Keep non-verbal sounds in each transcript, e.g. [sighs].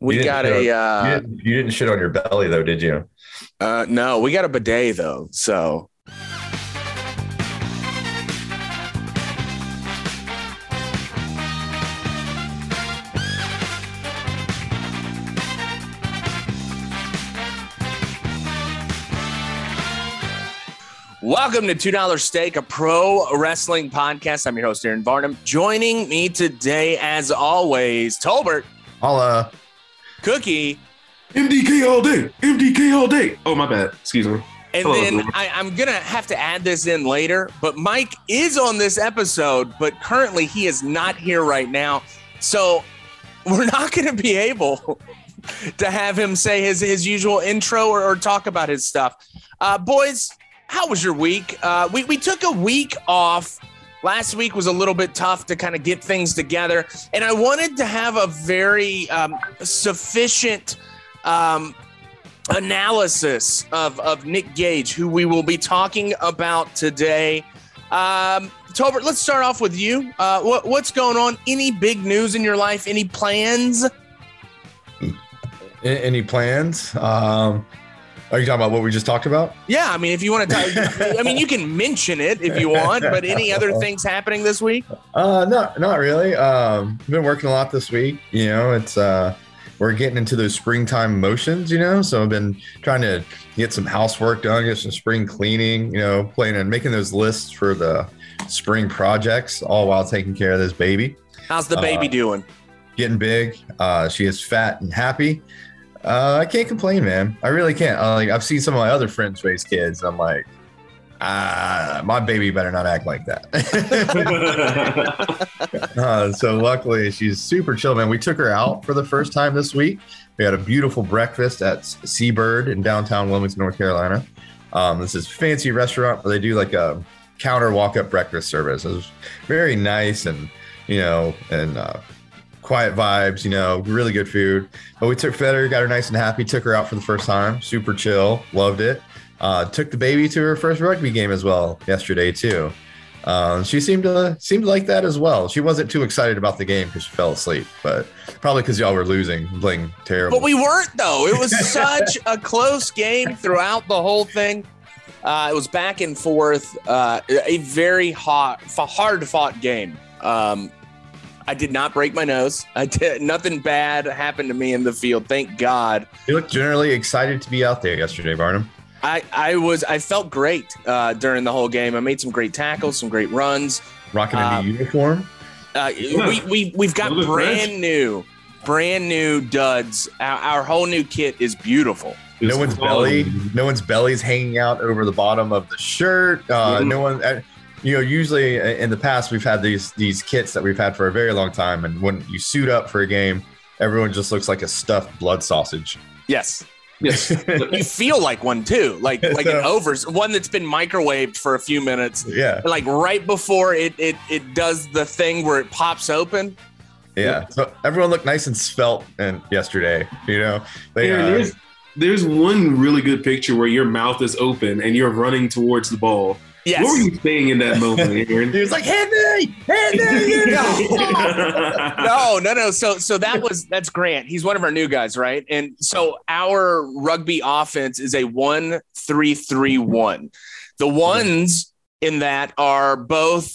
We got a. you, Uh, didn't, you didn't shit on your belly though, did you? uh, no, we got a bidet though. So Welcome to Two Dollar Steak, a pro wrestling podcast. I'm your host, Aaron Varnum. Joining me today, as always, Tolbert, Holla. Cookie, MDK all day. MDK all day. Oh, my bad. Excuse me. and Hello, then everyone. I, I'm gonna have to add this in later. But Mike is on this episode, but currently he is not here right now, so we're [laughs] not gonna be able to have him say his his usual intro or, or talk about his stuff. Uh, boys, how was your week? Uh, we we took a week off. Last week was a little bit tough to kind of get things together, and I wanted to have a very um, sufficient um, analysis of, of Nick Gage, who we will be talking about today. Um, Tolbert, let's start off with you. Uh, what, what's going on? Any big news in your life? Any plans? Any plans? Um, are you talking about what we just talked about? Yeah, I mean, if you want to, talk, I mean, you can mention it if you want. But any other [laughs] things happening this week? Uh, not not really. Um, been working a lot this week. You know, it's uh, we're getting into those springtime motions. You know, so I've been trying to get some housework done, get some spring cleaning. You know, planning and making those lists for the spring projects, all while taking care of this baby. How's the baby Uh, doing? Getting big. Uh, she is fat and happy. Uh, I can't complain, man. I really can't. Uh, like I've seen some of my other friends raise kids. I'm like, ah, my baby better not act like that. [laughs] Uh, so luckily she's super chill, man. We took her out for the first time this week. We had a beautiful breakfast at Seabird in downtown Wilmington, North Carolina. Um, this is a fancy restaurant where they do like a counter walk-up breakfast service. It was very nice and you know and uh, quiet vibes. You know, really good food. But we took fed her, got her nice and happy. Took her out for the first time. Super chill, loved it. Uh, took the baby to her first rugby game as well yesterday too. Um, she seemed to seemed like that as well. She wasn't too excited about the game because she fell asleep, but probably because y'all were losing, playing terrible. But we weren't though. It was [laughs] such a close game throughout the whole thing. Uh, it was back and forth. Uh, a very hot, hard fought game. Um, I did not break my nose. I did nothing bad happened to me in the field. Thank God. you looked generally excited to be out there yesterday, Varnum. I, I was I felt great uh, during the whole game. I made some great tackles, some great runs. Rocking a Uh, new uniform. Uh, we, we we've got brand French. new, brand new duds. Our, our whole new kit is beautiful. No one's belly, no one's belly's hanging out over the bottom of the shirt. Uh, Mhm. No one, uh, you know, usually uh, in the past we've had these these kits that we've had for a very long time, and when you suit up for a game, everyone just looks like a stuffed blood sausage. Yes, Yes. [laughs] you feel like one too, like like an [laughs] So- overs one that's been microwaved for a few minutes. Yeah, Like right before it it it does the thing where it pops open. yeah. So everyone looked nice and svelte and yesterday. You know, they. Aaron, uh, there's, there's one really good picture where your mouth is open and you're running towards the ball. Yes. What were you saying in that moment, [laughs] Aaron? he was like, "Hit me, hit me!" You know? [laughs] no, no, no. So, so that was that's Grant. He's one of our new guys, right? And so our rugby offense is a one three three one. The ones in that are both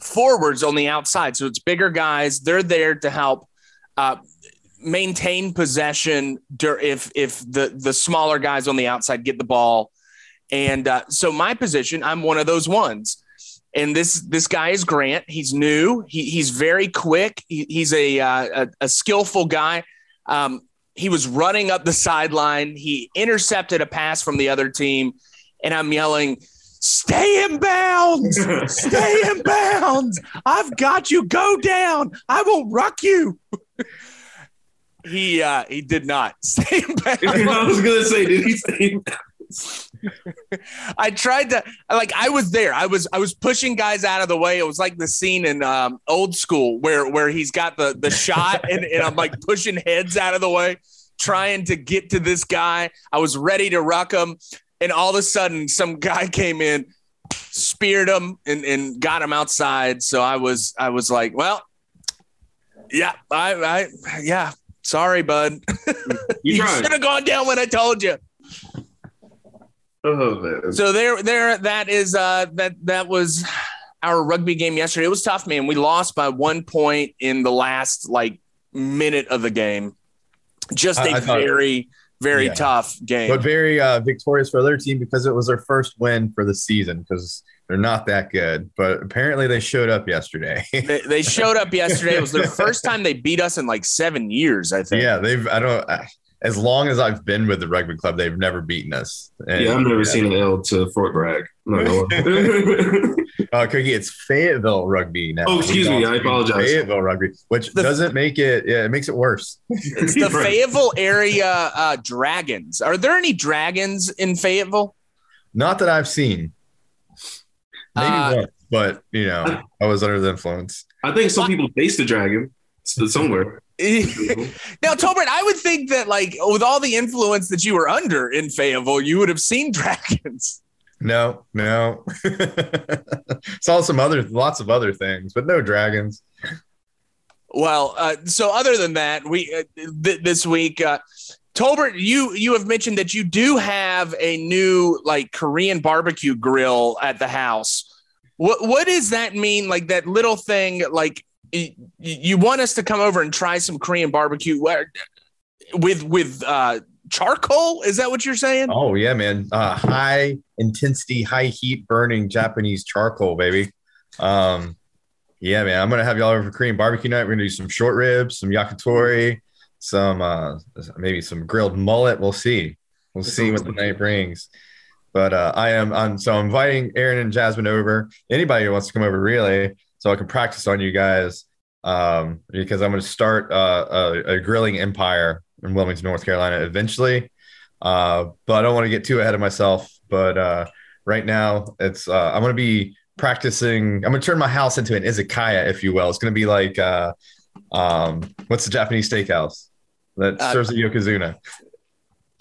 forwards on the outside, so it's bigger guys. They're there to help uh, maintain possession if if the the smaller guys on the outside get the ball. And uh, so my position, I'm one of those ones and this this guy is Grant. He's new. He, he's very quick. He, he's a, uh, a a skillful guy. Um, he was running up the sideline. He intercepted a pass from the other team, and I'm yelling, "Stay in bounds! Stay in [laughs] bounds! I've got you. Go down. I will ruck you." he uh, he did not [laughs] stay in bounds. [laughs] I was gonna say, did he say? I tried to like I was there. I was I was pushing guys out of the way. It was like the scene in um, old school where where he's got the the shot and, and I'm like pushing heads out of the way, trying to get to this guy. I was ready to ruck him, and all of a sudden some guy came in, speared him and, and got him outside. So I was I was like, well, yeah, I I yeah. Sorry, bud. [laughs] You you should have gone down when I told you. Oh man. So there, there, that is uh, that that was our rugby game yesterday. It was tough, man. We lost by one point in the last like minute of the game. Just a I- I thought- very, very Yeah. tough game. but very uh, victorious for their team because it was their first win for the season because they're not that good. But apparently they showed up yesterday. they, they showed up yesterday. It was their [laughs] first time they beat us in like seven years, I think. yeah, they've. I don't. I- As long as I've been with the rugby club, they've never beaten us. And, yeah, I've never seen an L to Fort Bragg. I'm not gonna lie. Uh, Cookie, it's Fayetteville rugby now. Oh, excuse me, I apologize. Fayetteville rugby, which The- doesn't make it. Yeah, it makes it worse. It's the [laughs] Fayetteville area uh, Dragons. Are there any dragons in Fayetteville? Not that I've seen. Maybe Uh, once, but you know, I was under the influence. I think some people face the dragon somewhere. [laughs] now, Tolbert, I would think that like with all the influence that you were under in Fayetteville, you would have seen [laughs] dragons. No, no. [laughs] Saw some other, lots of other things, but no dragons. Well, uh, so other than that, we uh, th- this week, uh, Tolbert, you you have mentioned that you do have a new like Korean barbecue grill at the house. What what does that mean? Like that little thing, like you want us to come over and try some Korean barbecue with with uh, charcoal? Is that what you're saying? Oh yeah, man. Uh, high intensity, high heat burning Japanese charcoal, baby. Um, yeah, man. I'm gonna have y'all over for Korean barbecue night. We're gonna do some short ribs, some yakitori, some uh, maybe some grilled mullet. We'll see. We'll see what the night brings. But uh, I am I'm so I'm inviting Aaron and Jasmine over. Anybody who wants to come over, really, so I can practice on you guys. Um, because I'm going to start uh, a, a grilling empire in Wilmington, North Carolina, eventually. Uh, but I don't want to get too ahead of myself. But uh, right now, it's uh, I'm going to be practicing. I'm going to turn my house into an izakaya, if you will. It's going to be like uh, um, what's the Japanese steakhouse that Uh, serves a yokozuna?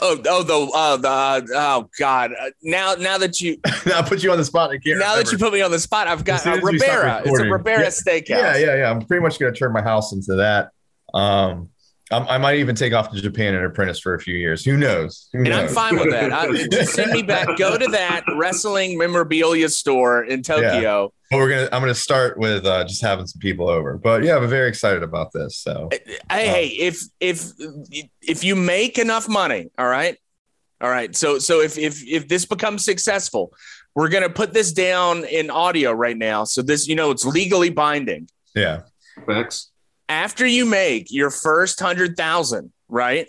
Oh, oh, the, uh, the uh, oh God! Uh, now, now that you [laughs] I'll put you on the spot. I can't now that you put me on the spot, I've got uh, as we start Ribera. It's a. Ribera Yeah. steakhouse. Yeah, yeah, yeah. I'm pretty much going to turn my house into that. Um, I'm, I might even take off to Japan and apprentice for a few years. Who knows? Who And I'm fine with that. [laughs] I, just send me back. Go to that wrestling memorabilia store in Tokyo. But we're gonna. I'm gonna start with uh, just having some people over. But yeah, I'm very excited about this. So Hey, hey, if if if you make enough money, all right, all right. So so if if if this becomes successful, we're gonna put this down in audio right now. So this, you know, it's legally binding. yeah, Facts. After you make your first hundred thousand, right,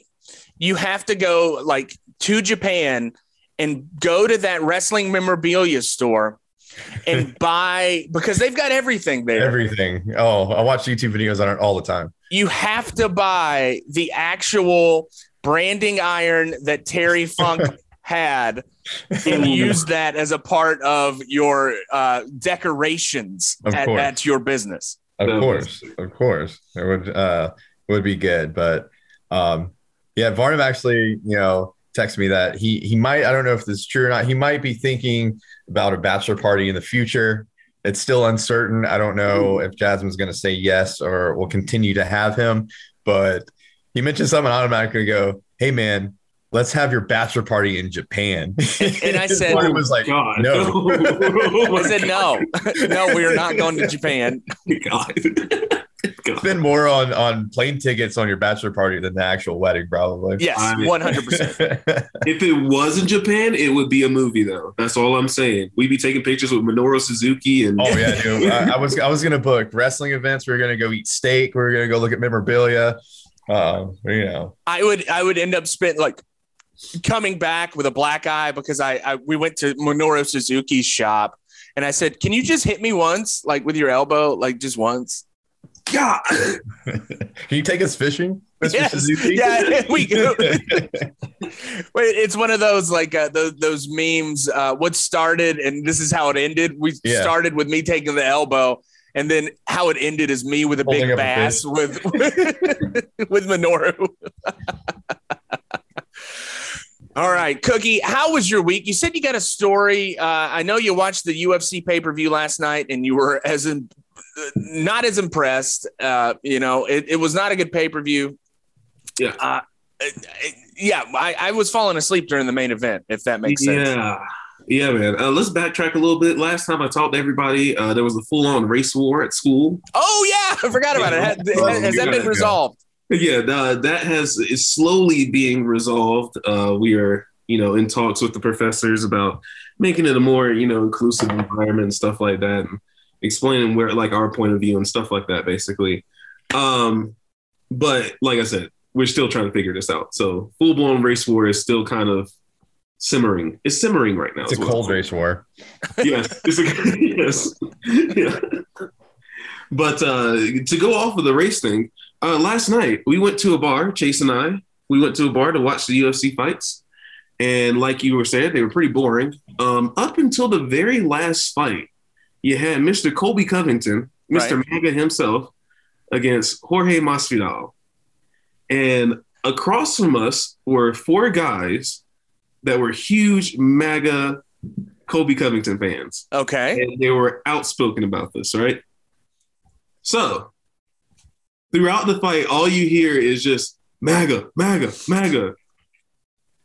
you have to go like to Japan and go to that wrestling memorabilia store and [laughs] buy because they've got everything there. everything. Oh, I watch YouTube videos on it all the time. you have to buy the actual branding iron that Terry Funk [laughs] had and [laughs] use that as a part of your uh, decorations Of at, at your business. Of course, of course, it would uh would be good. But um, yeah, Varnum actually, you know, texted me that he he might. I don't know if this is true or not. He might be thinking about a bachelor party in the future. It's still uncertain. I don't know hmm. if Jasmine's going to say yes or will continue to have him. But he mentioned something. Automatically go, "Hey, man." Let's have your bachelor party in Japan. And I [laughs] said- Varnum was like, oh God. no. Oh I said, no, [laughs] no, we are not going to Japan. [laughs] Oh God. [laughs] God. spend more on on plane tickets on your bachelor party than the actual wedding, probably. Yes, 100%. [laughs] If it was in Japan, it would be a movie, though. That's all I'm saying. We'd be taking pictures with Minoru Suzuki and oh yeah, dude. I, I was I was gonna book wrestling events. We are gonna go eat steak. We are gonna go look at memorabilia. Um, you know, I would I would end up spent like coming back with a black eye because I, I we went to Minoru Suzuki's shop and I said, "Can you just hit me once, like with your elbow, like just once?" God. [laughs] can you take us fishing, Mr. Yes. Suzuki? [laughs] Yeah, we go. [laughs] Wait, it's one of those like uh, those, those memes. Uh, what started and this is how it ended. We Yeah. started with me taking the elbow, and then how it ended is me with a Holding big up a bass with with Minoru. All right, Cookie, how was your week? You said you got a story. Uh, I know you watched the UFC pay per view last night, and you were as in, not as impressed. Uh, you know, it, it was not a good pay per view. Yeah. Uh, yeah, I, I was falling asleep during the main event, if that makes sense. Yeah. Yeah, man. Uh, let's backtrack a little bit. Last time I talked to everybody, uh, there was a full on race war at school. Oh, yeah. [laughs] I forgot about it. Has, has, has that been resolved? Yeah, the, that has is slowly being resolved. Uh, we are, you know, in talks with the professors about making it a more, you know, inclusive environment and stuff like that, and explaining where, like, our point of view and stuff like that, basically. Um, but like I said, we're still trying to figure this out. So, full blown race war is still kind of simmering. It's simmering right now. It's a cold race war. [laughs] yes, it's a, [laughs] yes, yeah. But uh, to go off of the race thing, uh, last night we went to a bar. Chase and I, we went to a bar to watch the UFC fights, and like you were saying, they were pretty boring. Um, up until the very last fight, you had Mr. Colby Covington, Mr. Right. Maga himself, against Jorge Masvidal, and across from us were four guys that were huge MAGA Colby Covington fans. Okay. And they were outspoken about this, right? So throughout the fight, all you hear is just MAGA, MAGA, MAGA.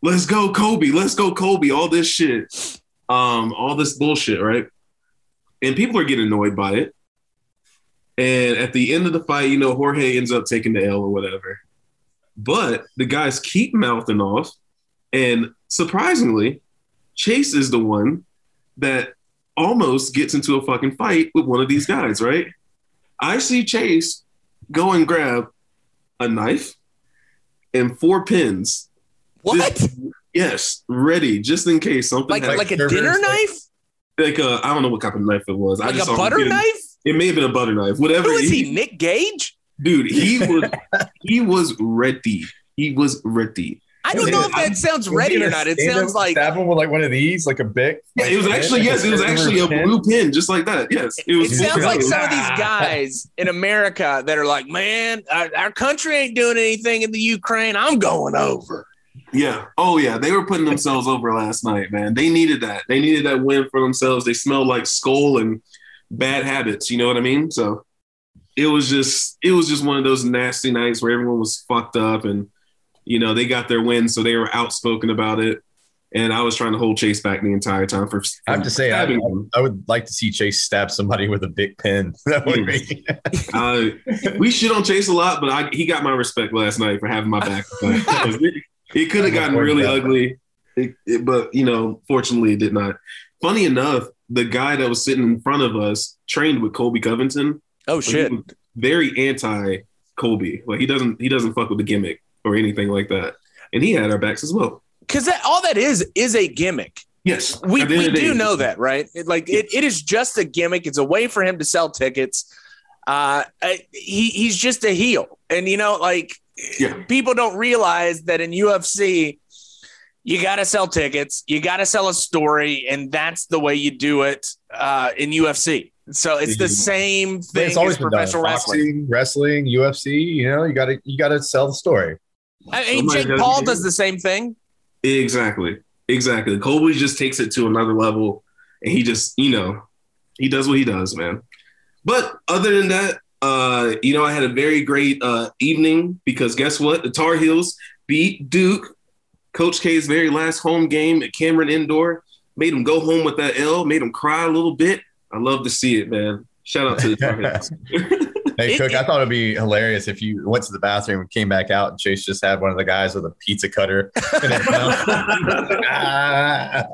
Let's go, Colby. Let's go, Colby. All this shit. Um, all this bullshit, right? And people are getting annoyed by it. And at the end of the fight, you know, Jorge ends up taking the L or whatever. But the guys keep mouthing off. And surprisingly, Chase is the one that almost gets into a fucking fight with one of these guys, right? I see Chase go and grab a knife and four pins. What? Just- yes, ready just in case something Like happens. like a dinner knife? Like a, I don't know what type of knife it was. I Like just a saw butter get it. knife? It may have been a butter knife. Whatever. Who is he? Nick Gage? dude, he [laughs] was he was ready. He was ready. I don't know if that sounds ready or not. It sounds like stab him with like one of these, like a bic. Yeah, it was actually yes, it was actually a blue pin, just like that. Yes, it it was. sounds like some of these guys in America that are like, man, our, our country ain't doing anything in the Ukraine. I'm going over. Yeah. Oh yeah, they were putting themselves over last night, man. They needed that. They needed that win for themselves. They smelled like skull and bad habits. You know what I mean? So it was just it was just one of those nasty nights where everyone was fucked up and you know they got their win, so they were outspoken about it. And I was trying to hold Chase back the entire time for. I have to say, I. I would like to see Chase stab somebody with a big pin. [laughs] That would be. [laughs] Uh, we shit on Chase a lot, but I, he got my respect last night for having my back. [laughs] it it could have gotten really ugly, it, it- but you know, fortunately, it did not. Funny enough, the guy that was sitting in front of us trained with Colby Covington. Oh shit! he Very anti Colby. Like he doesn't he doesn't fuck with the gimmick or anything like that. And he had our backs as well. Because that all that is is a gimmick. Yes, We, At the end we do day, know that, right? It, like it, it is just a gimmick. It's a way for him to sell tickets. Uh, I- he he's just a heel, and you know, like Yeah. people don't realize that in UFC, you got to sell tickets, you got to sell a story, and that's the way you do it uh, in UFC. So it's the Mhm. same thing it's always as been done. professional wrestling. Wrestling, UFC. You know, you got to you got to sell the story. I mean, Somebody Jake gotta Paul do does the same thing. Exactly. Exactly. Colby just takes it to another level and he just, you know, he does what he does, man. But other than that, uh, you know, I had a very great uh, evening because guess what? The Tar Heels beat Duke. Coach K's very last home game at Cameron Indoor made him go home with that L, made him cry a little bit. I love to see it, man. Shout out to the Tar Heels. [laughs] [laughs] Hey, It- Cook, it- I thought it'd be hilarious if you went to the bathroom and came back out and Chase just had one of the guys with a pizza cutter. in his mouth. [laughs]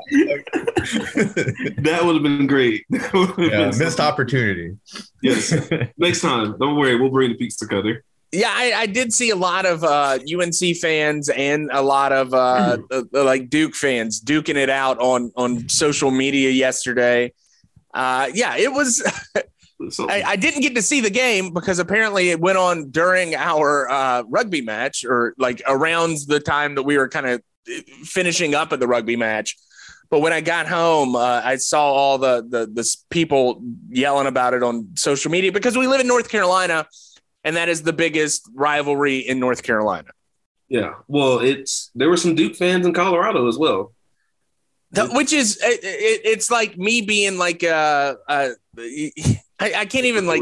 [laughs] That would have been great. [laughs] Have yeah, been missed opportunity. Yes. Next time, don't worry, we'll bring the pizza cutter. Yeah, I, I did see a lot of uh, UNC fans and a lot of uh, uh, like Duke fans duking it out on on social media yesterday. Uh, yeah, it was. I, I didn't get to see the game because apparently it went on during our uh, rugby match or like around the time that we were kind of finishing up at the rugby match. But when I got home, uh, I saw all the, the the people yelling about it on social media because we live in North Carolina, and that is the biggest rivalry in North Carolina. Yeah. Well, it's there were some Duke fans in Colorado as well. The- which is it, it, it's like me being like uh, uh I, I can't even like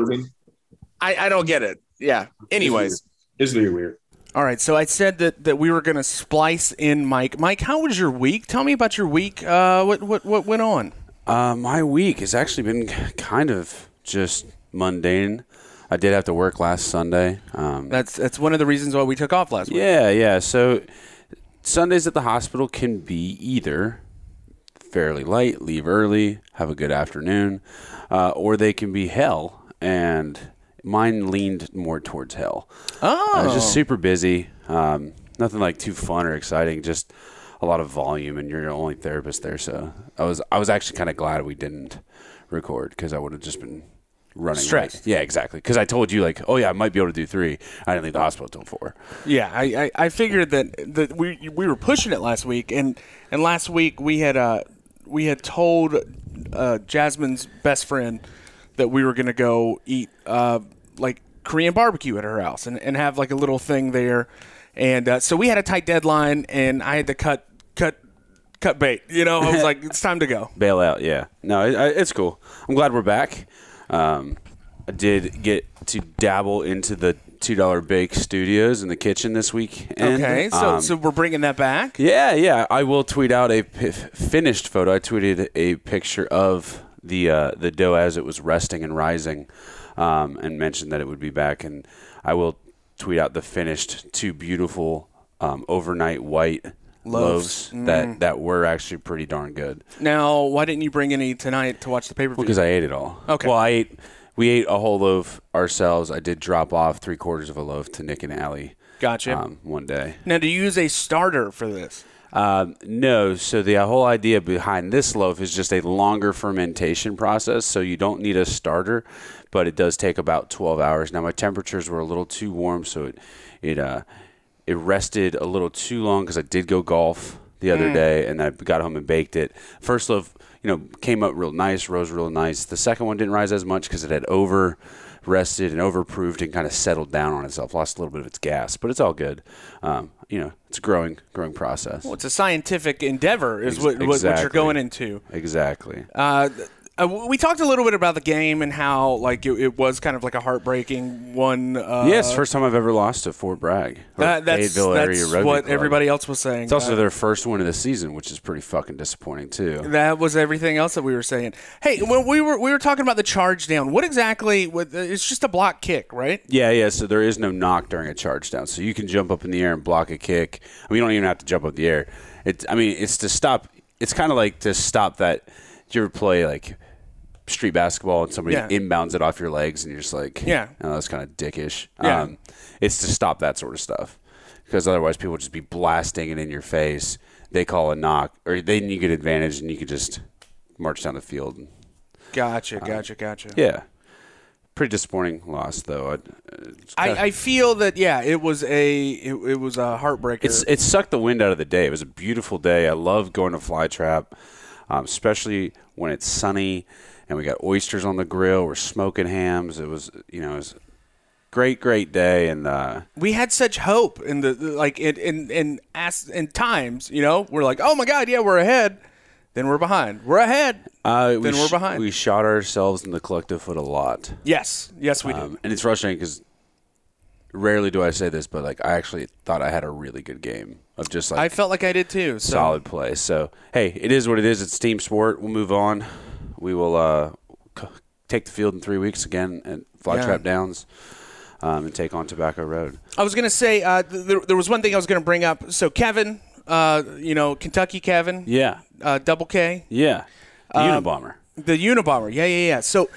I, I don't get it. Yeah. Anyways, It's very weird. All right, so I said that, that we were going to splice in Mike. Mike, how was your week? Tell me about your week. Uh, what, what what went on? Uh, my week has actually been kind of just mundane. I did have to work last Sunday. Um, That's that's one of the reasons why we took off last week. yeah, yeah. So Sundays at the hospital can be either fairly light, leave early, have a good afternoon, uh, or they can be hell. And mine leaned more towards hell. Oh, I was just super busy. Um, nothing like too fun or exciting. Just a lot of volume, and you're the only therapist there. So I was I was actually kind of glad we didn't record because I would have just been running Stressed. late. Yeah, exactly. Because I told you like, oh yeah, I might be able to do three. I didn't leave the hospital till four. Yeah, I, I, I figured that that we we were pushing it last week, and and last week we had uh we had told uh, Jasmine's best friend that we were gonna go eat uh like Korean barbecue at her house and, and have like a little thing there, and uh, so we had a tight deadline, and I had to cut cut cut bait. You know, I was like, it's time to go. [laughs] Bail out. Yeah. No, it, it's cool. I'm glad we're back. Um, I did get to dabble into the two dollar bake studios in the kitchen this week. Okay, so um, so we're bringing that back. Yeah, yeah. I will tweet out a p- finished photo. I tweeted a picture of the uh, the dough as it was resting and rising, um, and mentioned that it would be back. And I will tweet out the finished two beautiful um, overnight white Loaves. loaves, that that were actually pretty darn good. Now, why didn't you bring any tonight to watch the pay per view? Because I ate it all. Okay. Well, I ate. We ate a whole loaf ourselves. I did drop off three quarters of a loaf to Nick and Allie Gotcha. um, one day. now, do you use a starter for this? Um, no, so the whole idea behind this loaf is just a longer fermentation process. So you don't need a starter, but it does take about 12 hours. Now my temperatures were a little too warm, so it it uh, it rested a little too long because I did go golf the other day, and I got home and baked it. First loaf, you know, came up real nice, rose real nice. The second one didn't rise as much because it had over rested and overproofed and kind of settled down on itself. Lost a little bit of its gas, but it's all good. Um, you know, it's a growing growing process. Well, it's a scientific endeavor, is Ex- what, what, what you're going into. Exactly. Uh, uh, we talked a little bit about the game and how like it, it was kind of like a heartbreaking one. Uh, the first time I've ever lost to Fort Bragg. that, that's that's what Club. everybody else was saying. It's also Uh, their first win of the season, which is pretty fucking disappointing too. that was everything else that we were saying. Hey, when we were we were talking about the charge down, what exactly? What, it's just a block kick, right? Yeah, yeah. So there is no knock during a charge down, so you can jump up in the air and block a kick. I mean, you don't even have to jump up the air. It's, I mean, it's to stop. It's kind of like to stop that. Do you ever play like street basketball and somebody Yeah. inbounds it off your legs and you're just like, Yeah. oh, that's kind of dickish. Yeah. Um, it's to stop that sort of stuff because otherwise people just be blasting it in your face. They call a knock, or then you get advantage and you could just march down the field. Gotcha, gotcha, gotcha. Yeah, pretty disappointing loss though. I, I, I feel that yeah, it was a it, it was a heartbreaker. It's it sucked the wind out of the day. It was a beautiful day. I love going to fly trap, um, especially when it's sunny and we got oysters on the grill. We're smoking hams. It was you know it was a great great day and uh, we had such hope in the like in in in, as, in times, you know, we're like, oh my god, yeah, we're ahead. Then we're behind. We're ahead. uh, we Then we're sh- behind. We shot ourselves in the collective foot a lot, Yes, yes, we um, and it's frustrating because rarely do I say this, but like I actually thought I had a really good game of just like I felt like I did too. So. solid play. So hey, it is what it is. It's team sport. We'll move on. We will uh, c- take the field in three weeks again at Fly Yeah. Trap Downs um, and take on Tobacco Road. I was gonna say uh, th- there, there was one thing I was gonna bring up. So Kevin, uh, you know, Kentucky Kevin, Yeah, uh, Double K, yeah. The Um, Unabomber. the Unabomber. Yeah, yeah, yeah. So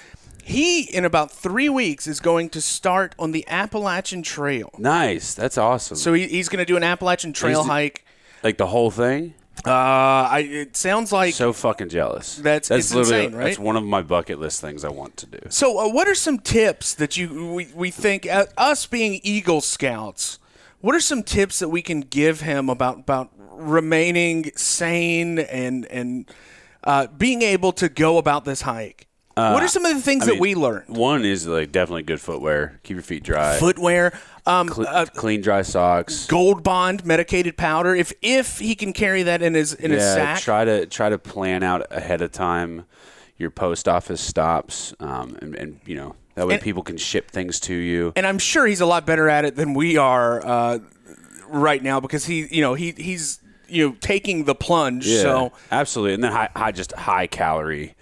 he in about three weeks is going to start on the Appalachian Trail. Nice. That's awesome. So he, he's going to do an Appalachian Trail the- hike. like the whole thing. Uh, I it sounds like So fucking jealous. That's- that's literally insane, right? that's one of my bucket list things I want to do. So, uh, what are some tips that you we, we think uh, us being Eagle Scouts? What are some tips that we can give him about about remaining sane and and uh, being able to go about this hike? what are some of the things Uh, I that mean, we learned? One is like definitely good footwear. Keep your feet dry. Footwear, um, Cle- uh, clean, dry socks. Gold Bond medicated powder. If if he can carry that in his in his yeah, sack, try to try to plan out ahead of time your post office stops, um, and, and you know that way And- people can ship things to you. and I'm sure he's a lot better at it than we are. Uh, right now because he, you know, he he's you know taking the plunge. Yeah, So absolutely, and then high, high, just high calorie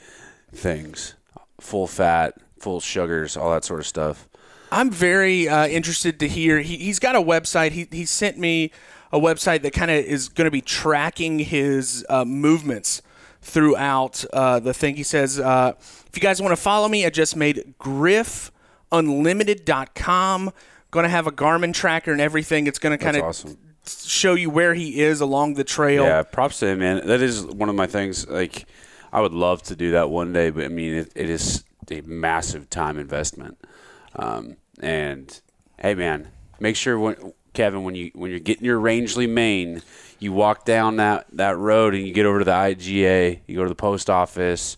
things, full fat, full sugars, all that sort of stuff. I'm very uh, interested to hear. He, he's got a website. He, he sent me a website that kind of is going to be tracking his uh, movements throughout uh, the thing. He says, uh, if you guys want to follow me, I just made griffunlimited.com. Going to have a Garmin tracker and everything. It's going to kind of awesome. show you where he is along the trail. Yeah, props to him, man. That is one of my things. Like, I would love to do that one day, but I mean, it, it is a massive time investment. Um, and hey, man, make sure when Kevin, when you when you're getting your Rangeley, Maine, you walk down that that road and you get over to the IGA, you go to the post office,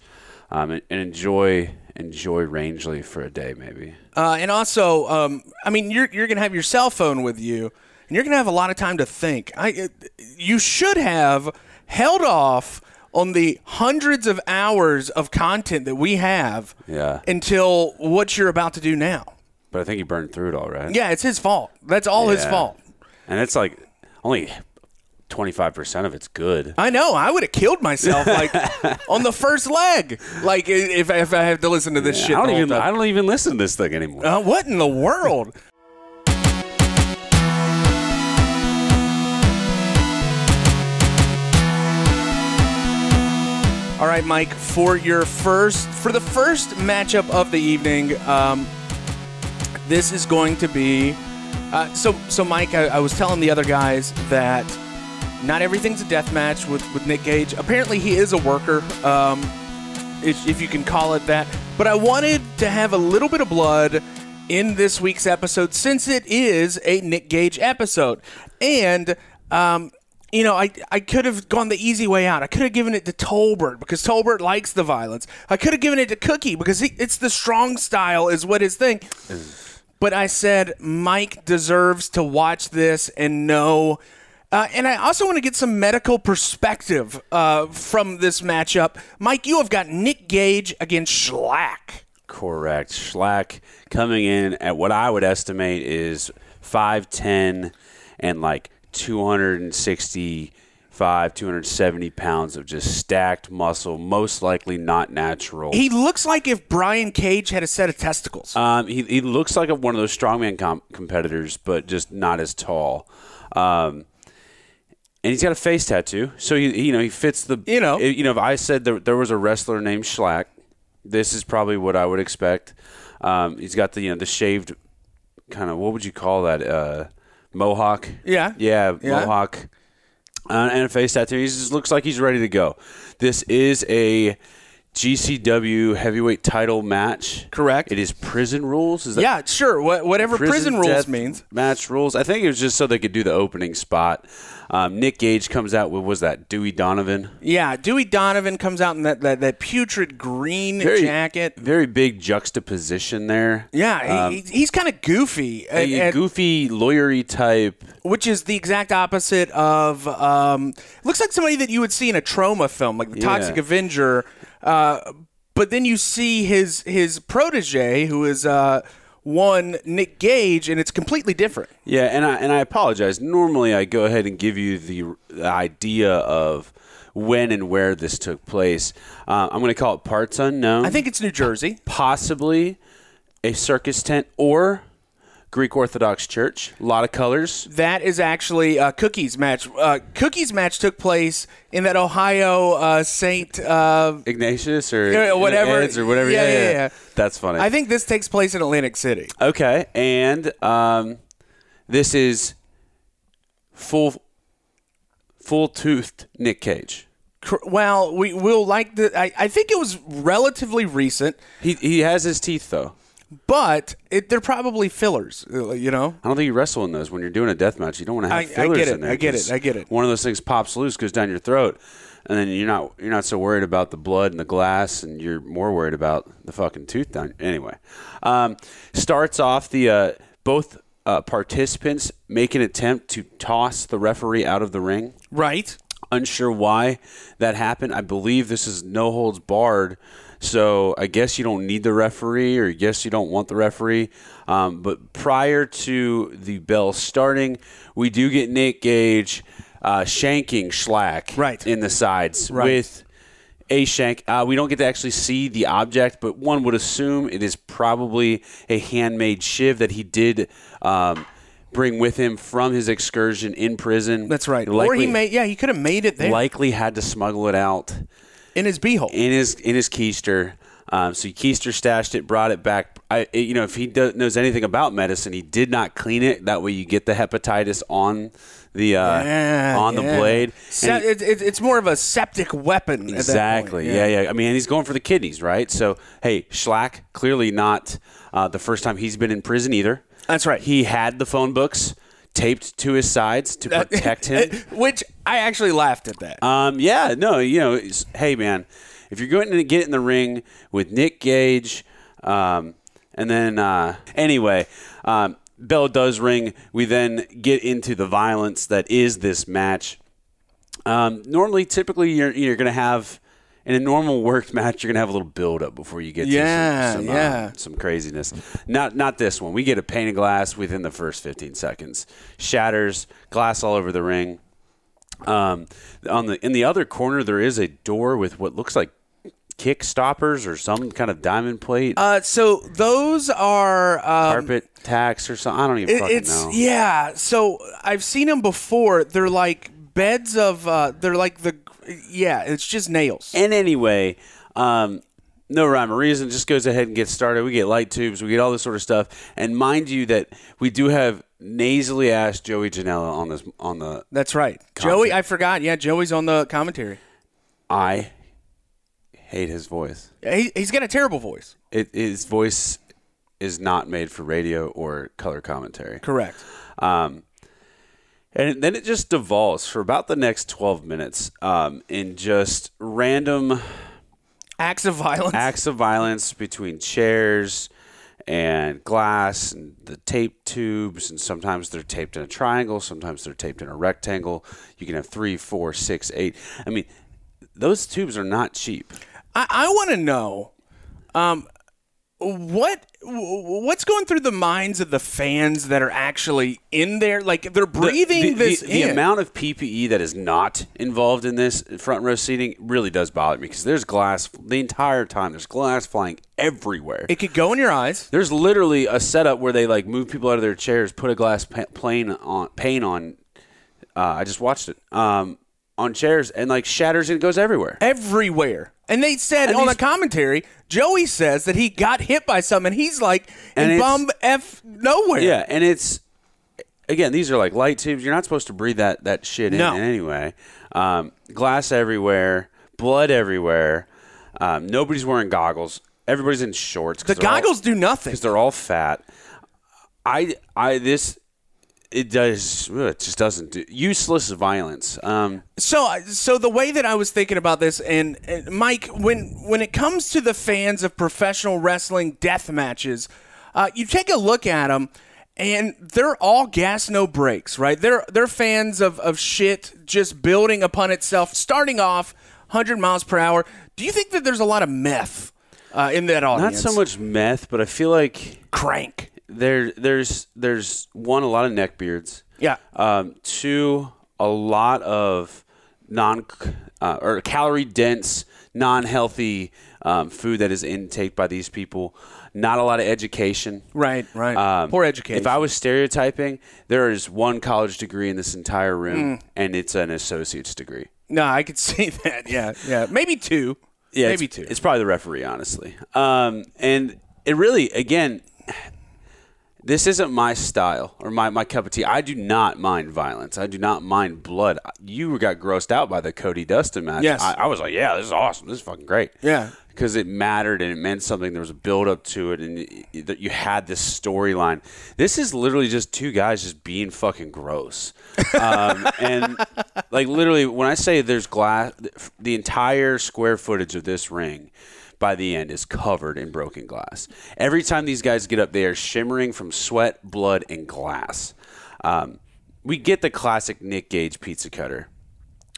um, and, and enjoy enjoy Rangeley for a day, maybe. Uh, and also, um, I mean, you're you're gonna have your cell phone with you, and you're gonna have a lot of time to think. I, uh, you should have held off on the hundreds of hours of content that we have Yeah. until what you're about to do now. But I think he burned through it all, right? Yeah, it's his fault. That's all his fault. And it's like only twenty five percent of it's good. I know. I would have killed myself like [laughs] on the first leg. Like if if I have to listen to this shit. I don't even. I don't even listen to this thing anymore. Uh, what in the world? All right, Mike, for your first, for the first matchup of the evening, um, this is going to be. Uh, so, so Mike, I, I was telling the other guys that not everything's a death match with, with Nick Gage. Apparently, he is a worker. Um, if, if you can call it that. But I wanted to have a little bit of blood in this week's episode since it is a Nick Gage episode. And, um, you know, I, I could have gone the easy way out. I could have given it to Tolbert because Tolbert likes the violence. I could have given it to Cookie because he, it's the strong style, is what his thing. But I said Mike deserves to watch this and know. Uh, and I also want to get some medical perspective uh, from this matchup. Mike, you have got Nick Gage against Schlack. Correct. Schlack coming in at what I would estimate is 5'10 and like 265, 270 pounds of just stacked muscle, most likely not natural. He looks like if Brian Cage had a set of testicles. Um, he, he looks like a, one of those strongman com- competitors, but just not as tall. Um, and he's got a face tattoo, so he, you know he fits the. You know. you know. If I said there, there was a wrestler named Schlack, this is probably what I would expect. Um, he's got the you know the shaved kind of what would you call that uh, mohawk? Yeah. yeah, Yeah. mohawk, uh, and a face tattoo. He just looks like he's ready to go. This is a GCW heavyweight title match. Correct. It is prison rules. Is that yeah, sure. Wha- whatever prison, rules death means. Match rules. I think it was just so they could do the opening spot. Um, Nick Gage comes out with was that Dewey Donovan? Yeah, Dewey Donovan comes out in that, that, that putrid green Very- jacket. Very big juxtaposition there. Yeah, he, he's kind of goofy. A goofy lawyery type. which is the exact opposite of um, looks like somebody that you would see in a trauma film like the Yeah. toxic avenger uh, but then you see his his protege who is uh, one nick gage and it's completely different Yeah, and I and I apologize. Normally, I go ahead and give you the, the idea of when and where this took place. Uh, I'm going to call it parts unknown. i think it's new jersey possibly a circus tent or Greek Orthodox Church. A lot of colors. that is actually uh, Cookie's match. Uh, Cookie's match took place in that Ohio uh, Saint. Uh, Ignatius or whatever. Eds or whatever. Yeah, Yeah, yeah, yeah, yeah. That's funny. I think this takes place in Atlantic City. okay, and um, this is full full toothed Nick Gage. Well, we will like the. I, I think it was relatively recent. He he has his teeth though. But it, they're probably fillers. uh, You know, I don't think you wrestle in those when you're doing a death match. You don't want to have I- I fillers get it, in there. I get it. I get it. One of those things pops loose, goes down your throat, and then you're not you're not so worried about the blood and the glass, and you're more worried about the fucking tooth down. Anyway, um, starts off the uh, both uh, participants make an attempt to toss the referee out of the ring. right? Unsure why that happened. I believe this is no holds barred. So I guess you don't need the referee, or I guess you don't want the referee. Um, but prior to the bell starting, we do get Nick Gage uh, shanking Schlack Right. in the sides Right. with a shank. Uh, we don't get to actually see the object, but one would assume it is probably a handmade shiv that he did um, bring with him from his excursion in prison. That's right. or he made yeah, he could have made it there likely had to smuggle it out in his beehole. in his in his keister. Um, so keister stashed it, brought it back. I, it- you know, if he does, knows anything about medicine, he did not clean it. That way, you get the hepatitis on the uh, Yeah, on the yeah. blade. Se- he- it, it, it's more of a septic weapon. at that point. Exactly. Yeah. yeah, I mean, he's going for the kidneys, right? So, hey, Schlack clearly not uh, the first time he's been in prison either. That's right. He had the phone books taped to his sides to protect him. [laughs] Which I actually laughed at that. Um, yeah, no, you know, hey man, if you're going to get in the ring with Nick Gage, um, and then uh, anyway, um, bell does ring. We then get into the violence that is this match. Um, normally, typically, you're you're going to have in a normal worked match, you're going to have a little build up before you get Yeah, to some, some, uh, some craziness. Not not this one. We get a pane of glass within the first 15 seconds. Shatters, glass all over the ring. Um, on the in the other corner, there is a door with what looks like kick stoppers or some kind of diamond plate, Uh, so those are um, carpet tacks or something. I don't even it- fucking it's know. yeah. So I've seen them before. They're like beds of. Uh, they're like the. Yeah, it's just nails. And anyway, um, no rhyme or reason, just goes ahead and gets started. We get light tubes, we get all this sort of stuff. And mind you that we do have nasally ass Joey Janela on this on the That's right. Joey, I forgot. Yeah, Joey's on the commentary. I hate his voice. He, he's got a terrible voice. It, his voice is not made for radio or color commentary. Correct. Um, and then it just devolves for about the next 12 minutes um, in just random Acts of violence. acts of violence between chairs and glass and the tape tubes and sometimes they're taped in a triangle sometimes they're taped in a rectangle. You can have three four six eight. I mean those tubes are not cheap. I, I want to know, um, what what's going through the minds of the fans that are actually in there? Like they're breathing the, the- this the, the amount of ppe that is not involved in this front row seating really does bother me because there's glass the entire time there's glass flying everywhere it could go in your eyes. There's literally a setup where they like move people out of their chairs, put a glass pa- plane on pane on. Uh, I just watched it um, on chairs and like shatters and it goes everywhere. everywhere. And they said And on the commentary, Joey says that he got hit by something. And he's like And in bum f nowhere. Yeah, and it's again these are like light tubes. You're not supposed to breathe that that shit in, No. anyway. Um, glass everywhere, blood everywhere. Um, nobody's wearing goggles. Everybody's in shorts. the goggles do nothing. because they're all fat. I I this it does it just doesn't do useless violence. Um, So, so the way that I was thinking about this, and, and Mike, when when it comes to the fans of professional wrestling death matches, uh, you take a look at them, and they're all gas no brakes, right? They're they're fans of of shit just building upon itself, starting off 100 miles per hour. Do you think that there's a lot of meth uh, in that audience? not so much meth, but I feel like crank. There there's there's one a lot of neck beards. Yeah. Um, two, a lot of non uh, or calorie dense, non healthy um, food that is intake by these people. Not a lot of education. Right, right. Um, Poor education. If I was stereotyping, there is one college degree in this entire room, and it's an associate's degree. no, I could [laughs] see that. Yeah, yeah. Maybe two. Yeah, maybe it's, two. It's probably the referee, honestly. Um, and it really, again, this isn't my style or my, my cup of tea. I do not mind violence. I do not mind blood. You got grossed out by the Cody Dustin match. Yes. I, I was like, yeah, this is awesome. This is fucking great. Yeah. Because it mattered and it meant something. There was a build up to it, and y- y- that you had this storyline. This is literally just two guys just being fucking gross. Um, [laughs] and like literally, when I say there's glass, the entire square footage of this ring by the end is covered in broken glass. Every time these guys get up, they are shimmering from sweat, blood, and glass. Um, we get the classic Nick Gage pizza cutter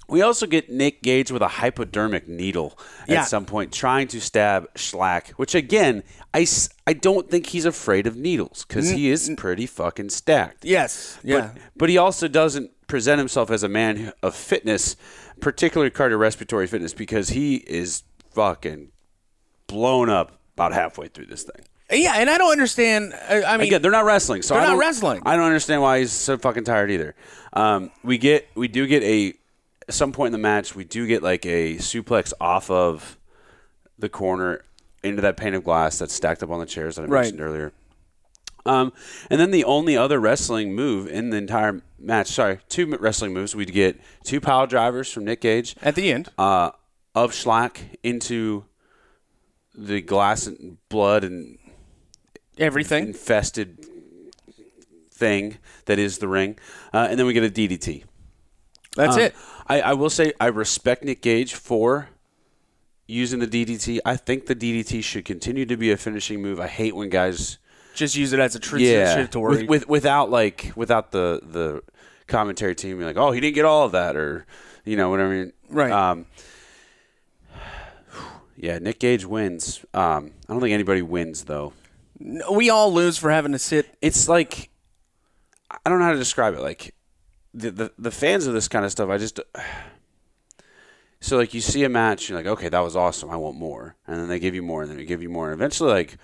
We also get Nick Gage with a hypodermic needle Yeah. at some point, trying to stab Schlack. Which again, I, I don't think he's afraid of needles because he is pretty fucking stacked. Yes. Yeah. But, but he also doesn't present himself as a man of fitness, particularly cardiorespiratory fitness, because he is fucking blown up about halfway through this thing. yeah, and I don't understand. I, mean, Again, they're not wrestling, so They're I not don't- wrestling. I don't understand why he's so fucking tired either. Um, we get, we do get a, at some point in the match, we do get like a suplex off of the corner into that pane of glass that's stacked up on the chairs that I Right. mentioned earlier. Um, and then the only other wrestling move in the entire match, sorry, two wrestling moves. We'd get two pile drivers from Nick Gage at the end, uh, of Shlak into the glass and blood and everything. infested thing that is the ring, uh, and then we get a DDT. That's Um, it. I, I will say I respect Nick Gage for using the DDT. I think the DDT should continue to be a finishing move. I hate when guys Just use it as a tr- yeah transitory. with, with without like without the the commentary team being like oh he didn't get all of that or you know what I mean Right. Um, yeah, Nick Gage wins. Um, I don't think anybody wins though. we all lose for having to sit. it's like I don't know how to describe it. Like the the, the fans of this kind of stuff, I just [sighs] so like you see a match, you're like, okay, that was awesome. I want more, and then they give you more, and then they give you more, and eventually, like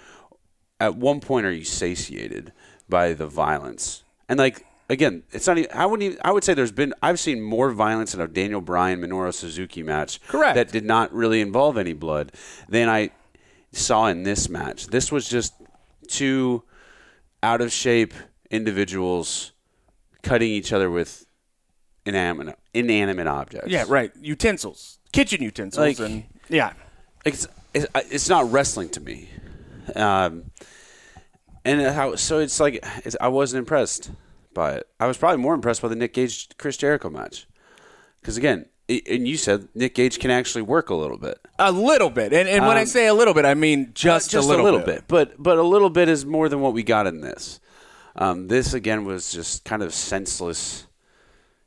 at one point, are you satiated by the violence? And like again, it's not. Even, I wouldn't. Even, I would say there's been. I've seen more violence in a Daniel Bryan Minoru Suzuki match, Correct. that did not really involve any blood, than I saw in this match. This was just two out of shape individuals cutting each other with inanimate inanimate objects. Yeah, right. Utensils, kitchen utensils, Like- and yeah. It's it's, it's not wrestling to me. Um, and how so it's like it's, I wasn't impressed by it. I was probably more impressed by the Nick Gage Chris Jericho match. Because again, and you said Nick Gage can actually work a little bit. A little bit, and, and when I Um, say a little bit, I mean just, just a little, bit. But but a little bit is more than what we got in this. Um, this again was just kind of senseless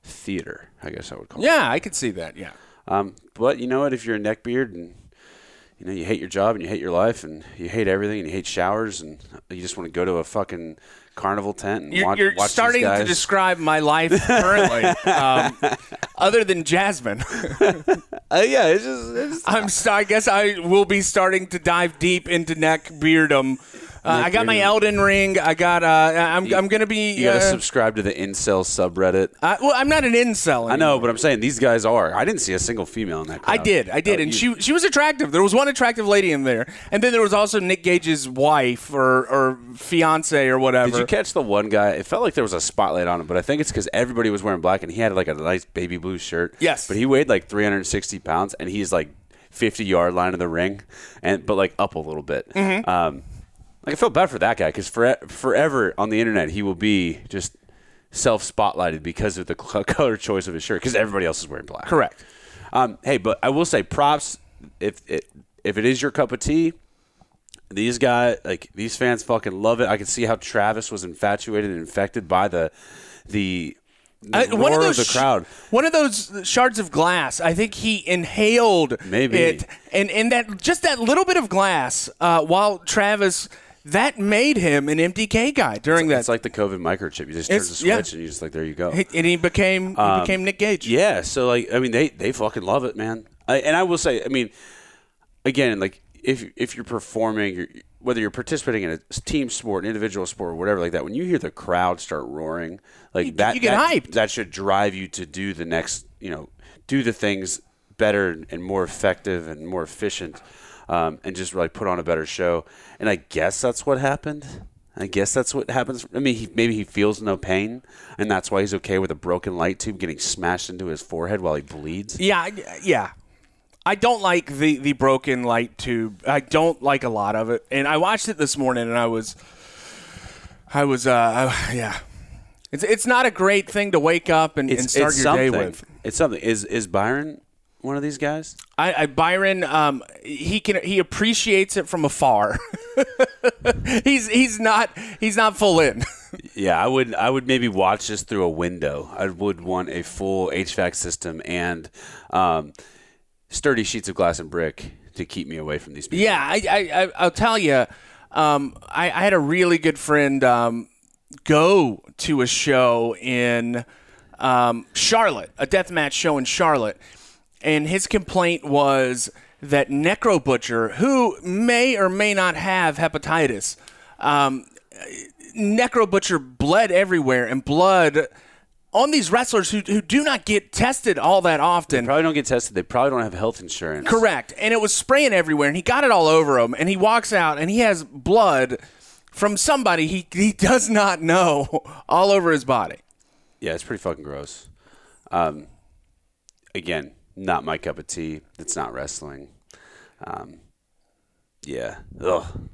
theater, I guess I would call it. Yeah, I could see that. Yeah, Um, but you know what? If you're a neckbeard and you know you hate your job and you hate your life and you hate everything and you hate showers and you just want to go to a fucking carnival tent and you're, watch, you're watch starting to describe my life currently. [laughs] um, other than Jasmine, [laughs] Uh, yeah, it's just it's, I'm. I guess I will be starting to dive deep into neck beardom. Uh, I got my. Elden Ring. I got. Uh, I'm. I'm gonna be. you got to uh, subscribe to the incel subreddit. I, well, I'm not an incel. I know, but I'm saying these guys are. I didn't see a single female in that. Crowd. I did, I did, Oh, and you- she she was attractive. There was one attractive lady in there, and then there was also Nick Gage's wife or or fiance or whatever. Did you catch the one guy? It felt like there was a spotlight on him, but I think it's because everybody was wearing black and he had like a nice baby blue shirt. Yes. but he weighed like 360 pounds and he's like 50 yard line of the ring, and but like up a little bit. Mm-hmm. Um, like I felt bad for that guy because for, forever on the internet he will be just self spotlighted because of the [laughs] color choice of his shirt because everybody else is wearing black. Correct. Um, hey, but I will say props if it if it is your cup of tea. These guys, like these fans, fucking love it. I can see how Travis was infatuated and infected by the the, the roar one of those the sh- crowd. one of those shards of glass. I think he inhaled Maybe. it, and and that just that little bit of glass. Uh, while Travis, that made him an MDK guy during that. It's like the COVID microchip. You just turn the It's- yeah. switch and you just like there you go. And he became he became Nick Gage. Um, Yeah, so like I mean they they fucking love it, man. I, and I will say, I mean, again, like if if you're performing, you're, whether you're participating in a team sport, an individual sport, or whatever like that, when you hear the crowd start roaring, like that, you get that, hyped. That should drive you to do the next, you know, do the things better and more effective and more efficient, um, and just like put on a better show. And I guess that's what happened. I guess that's what happens. I mean, he, maybe he feels no pain, and that's why he's okay with a broken light tube getting smashed into his forehead while he bleeds. Yeah, I- yeah. I don't like the the broken light tube. I don't like a lot of it. And I watched it this morning, and I was, I was, uh, I- yeah. It's it's not a great thing to wake up and, and start your day something. with. It's something. Is is Byron one of these guys? I, I Byron, um, he can he appreciates it from afar. [laughs] he's he's not he's not full in. [laughs] Yeah, I would. I would maybe watch this through a window. I would want a full HVAC system and um, sturdy sheets of glass and brick to keep me away from these people. Yeah, I, I, I I'll tell you, um, I, I had a really good friend um, go to a show in um, Charlotte, a death match show in Charlotte, and his complaint was that Necro Butcher, who may or may not have hepatitis, um, Necro Butcher bled everywhere, and blood on these wrestlers who, who do not get tested all that often. Probably don't get tested. They probably don't have health insurance. Correct. And it was spraying everywhere, and he got it all over him. And he walks out, and he has blood from somebody he, he does not know [laughs] all over his body. Yeah, it's pretty fucking gross. Um, again, not my cup of tea. It's not wrestling. Um, yeah. Ugh.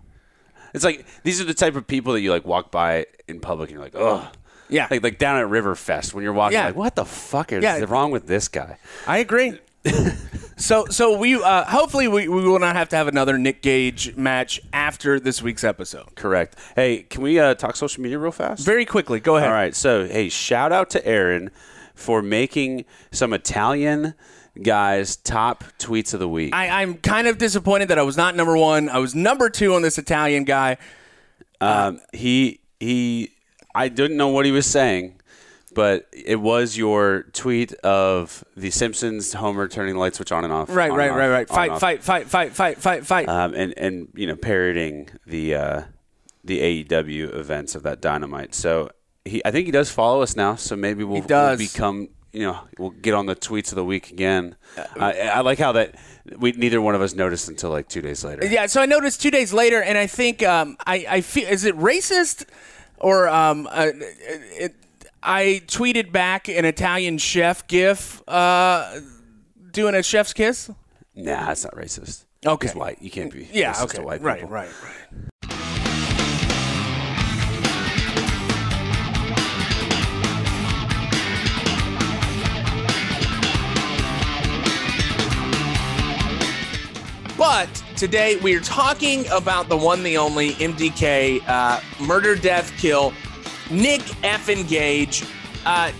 It's like these are the type of people that you like walk by in public and you're like, ugh. Yeah. Like like down at Riverfest when you're walking, Yeah. like, what the fuck is Yeah. wrong with this guy? I agree. [laughs] so so we uh, hopefully we, we will not have to have another Nick Gage match after this week's episode. Correct. Hey, can we uh, talk social media real fast? Very quickly, go ahead. All right. So, hey, shout out to Aaron for making some Italian guys top tweets of the week. I, I'm kind of disappointed that I was not number one. I was number two on this Italian guy. Um, he he, I didn't know what he was saying, but it was your tweet of the Simpsons Homer turning the light switch on and off. Right, on right, right, right. Fight, fight, fight, fight, fight, fight, fight. Um, and and you know parroting the uh, the AEW events of that Dynamite. So he, I think he does follow us now. So maybe we'll, He does. we'll become. You know, we'll get on the tweets of the week again. I I like how that we neither one of us noticed until like two days later. Yeah, so I noticed two days later, and I think um, I, I feel is it racist or um, uh, it, I tweeted back an Italian chef gif uh, doing a chef's kiss. Nah, it's not racist. Okay. He's white. You can't be. Yeah, racist okay, to white right, right, right. But today we are talking about the one, the only MDK uh, murder, death, kill, Nick effing Gage. Uh,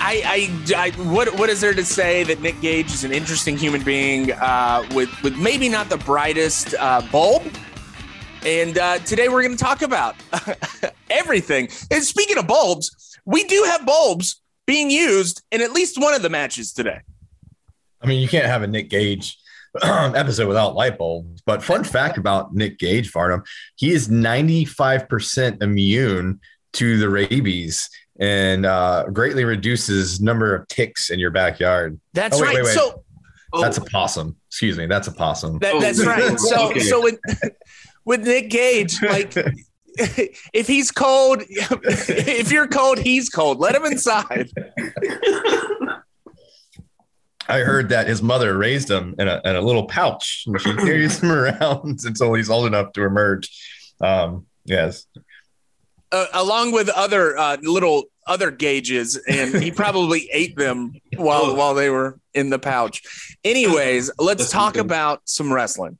I, I, I, what, what is there to say that Nick Gage is an interesting human being uh, with, with maybe not the brightest uh, bulb? And uh, today we're going to talk about [laughs] everything. And speaking of bulbs, we do have bulbs being used in at least one of the matches today. I mean, you can't have a Nick Gage [clears throat] episode without light bulbs. But fun fact about Nick Gage, Varnum, he is 95% immune to the rabies and uh, greatly reduces number of ticks in your backyard. That's Oh, wait, right. wait, wait. So Oh, That's a possum. Excuse me. That's a possum. That, Oh, that's right. So [laughs] okay. so with [laughs] with Nick Gage, like [laughs] if he's cold, if you're cold, he's cold. Let him inside. I heard that his mother raised him in a, in a little pouch. and She carries him [laughs] around until he's old enough to emerge. Um, yes. Uh, along with other uh, little other Gages, and he [laughs] probably ate them while while they were in the pouch. Anyways, let's talk about some wrestling.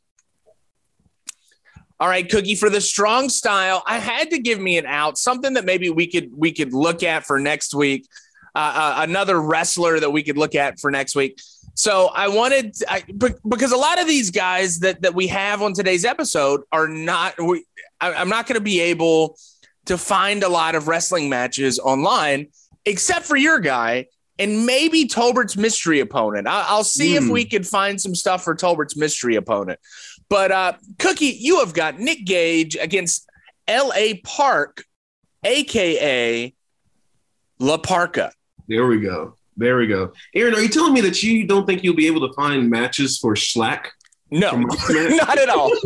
All right, Cookie, for the strong style, I had to give me an out, something that maybe we could we could look at for next week. Uh, uh, another wrestler that we could look at for next week. So I wanted I, because a lot of these guys that that we have on today's episode are not. We, I, I'm not going to be able to find a lot of wrestling matches online, except for your guy and maybe Tolbert's mystery opponent. I, I'll see if Hmm. we could find some stuff for Tolbert's mystery opponent. But uh, Cookie, you have got Nick Gage against L.A. Park, aka La Parka. There we go. There we go. Aaron, are you telling me that you don't think you'll be able to find matches for Shlak? No, [laughs] not at all. [laughs]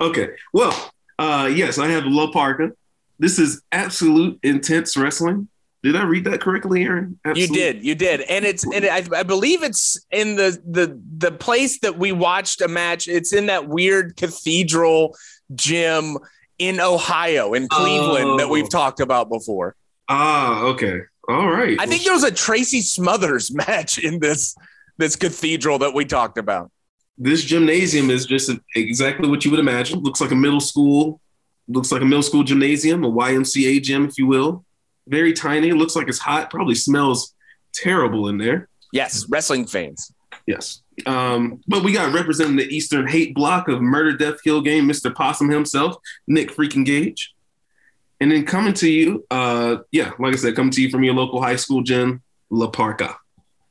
Okay. Well, uh, yes, I have La Parka. This is absolute intense wrestling. Did I read that correctly, Aaron? You did, you did, and it's and I, I believe it's in the the the place that we watched a match. It's in that weird cathedral gym in Ohio, in Cleveland, that Oh. we've talked about before. Ah, okay. All right. I think there was a Tracy Smothers [laughs] match in this this cathedral that we talked about. this gymnasium is just exactly what you would imagine. Looks like a middle school looks like a middle school gymnasium, a YMCA gym, if you will. Very tiny. Looks like it's hot. Probably smells terrible in there. Yes, wrestling fans. Yes. Um, but we got representing the Eastern hate block of murder, death, kill game, Mr. Possum himself, Nick freaking Gage. And then coming to you, uh, yeah, like I said, coming to you from your local high school gym, La Parka.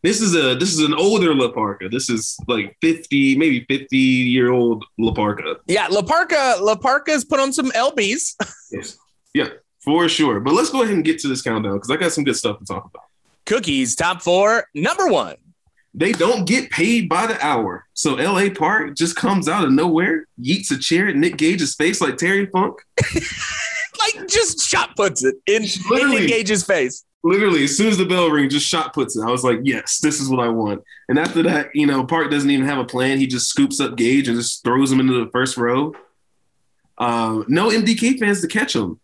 This is a this is an older La Parka. This is like 50, maybe 50 year old La Parka. Yeah, La Parka, La Parka's put on some LBs. Yes. Yeah, for sure. But let's go ahead and get to this countdown because I got some good stuff to talk about. Cookies, top four, number one. They don't get paid by the hour. So LA Park just comes out of nowhere, yeets a chair at Nick Gage's face like Terry Funk. [laughs] Like just shot puts it in, in Gage's face. Literally, as soon as the bell rings, just shot puts it. I was like, yes, this is what I want. And after that, you know, Park doesn't even have a plan. He just scoops up Gage and just throws him into the first row. Uh, no MDK fans to catch him.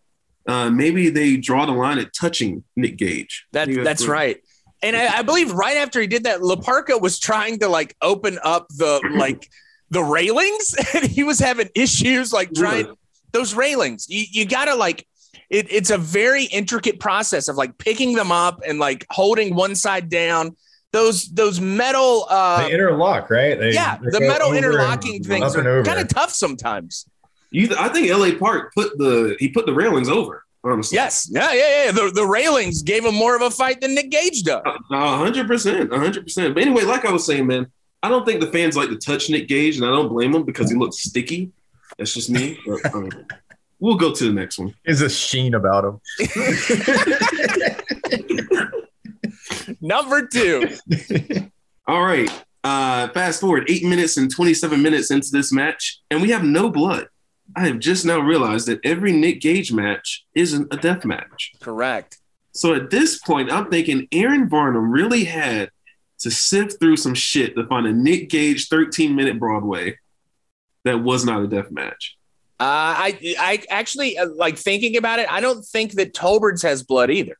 Uh, maybe they draw the line at touching Nick Gage. That, that's what- right. And I, I believe right after he did that, La Parka was trying to like open up the [laughs] like the railings, [laughs] and he was having issues like trying Really? Those railings. You you gotta like it, it's a very intricate process of like picking them up and like holding one side down. Those those metal uh they interlock, right? They, yeah, they the metal interlocking things are over. kind of tough sometimes. You, I think LA Park put the he put the railings over. Honestly, Yes, yeah, yeah, yeah. The, the railings gave him more of a fight than Nick Gage does. A hundred percent, a hundred percent. But anyway, like I was saying, man, I don't think the fans like to touch Nick Gage, and I don't blame him because he looks sticky. That's just me. But, um, we'll go to the next one. There's a sheen about him. [laughs] Number two. All right. Uh, fast forward eight minutes and 27 minutes into this match, and we have no blood. I have just now realized that every Nick Gage match isn't a death match. Correct. So at this point, I'm thinking Aaron Varnum really had to sift through some shit to find a Nick Gage 13 minute Broadway that was not a death match. Uh, I I actually uh, like thinking about it. I don't think that Tolbert's has blood either.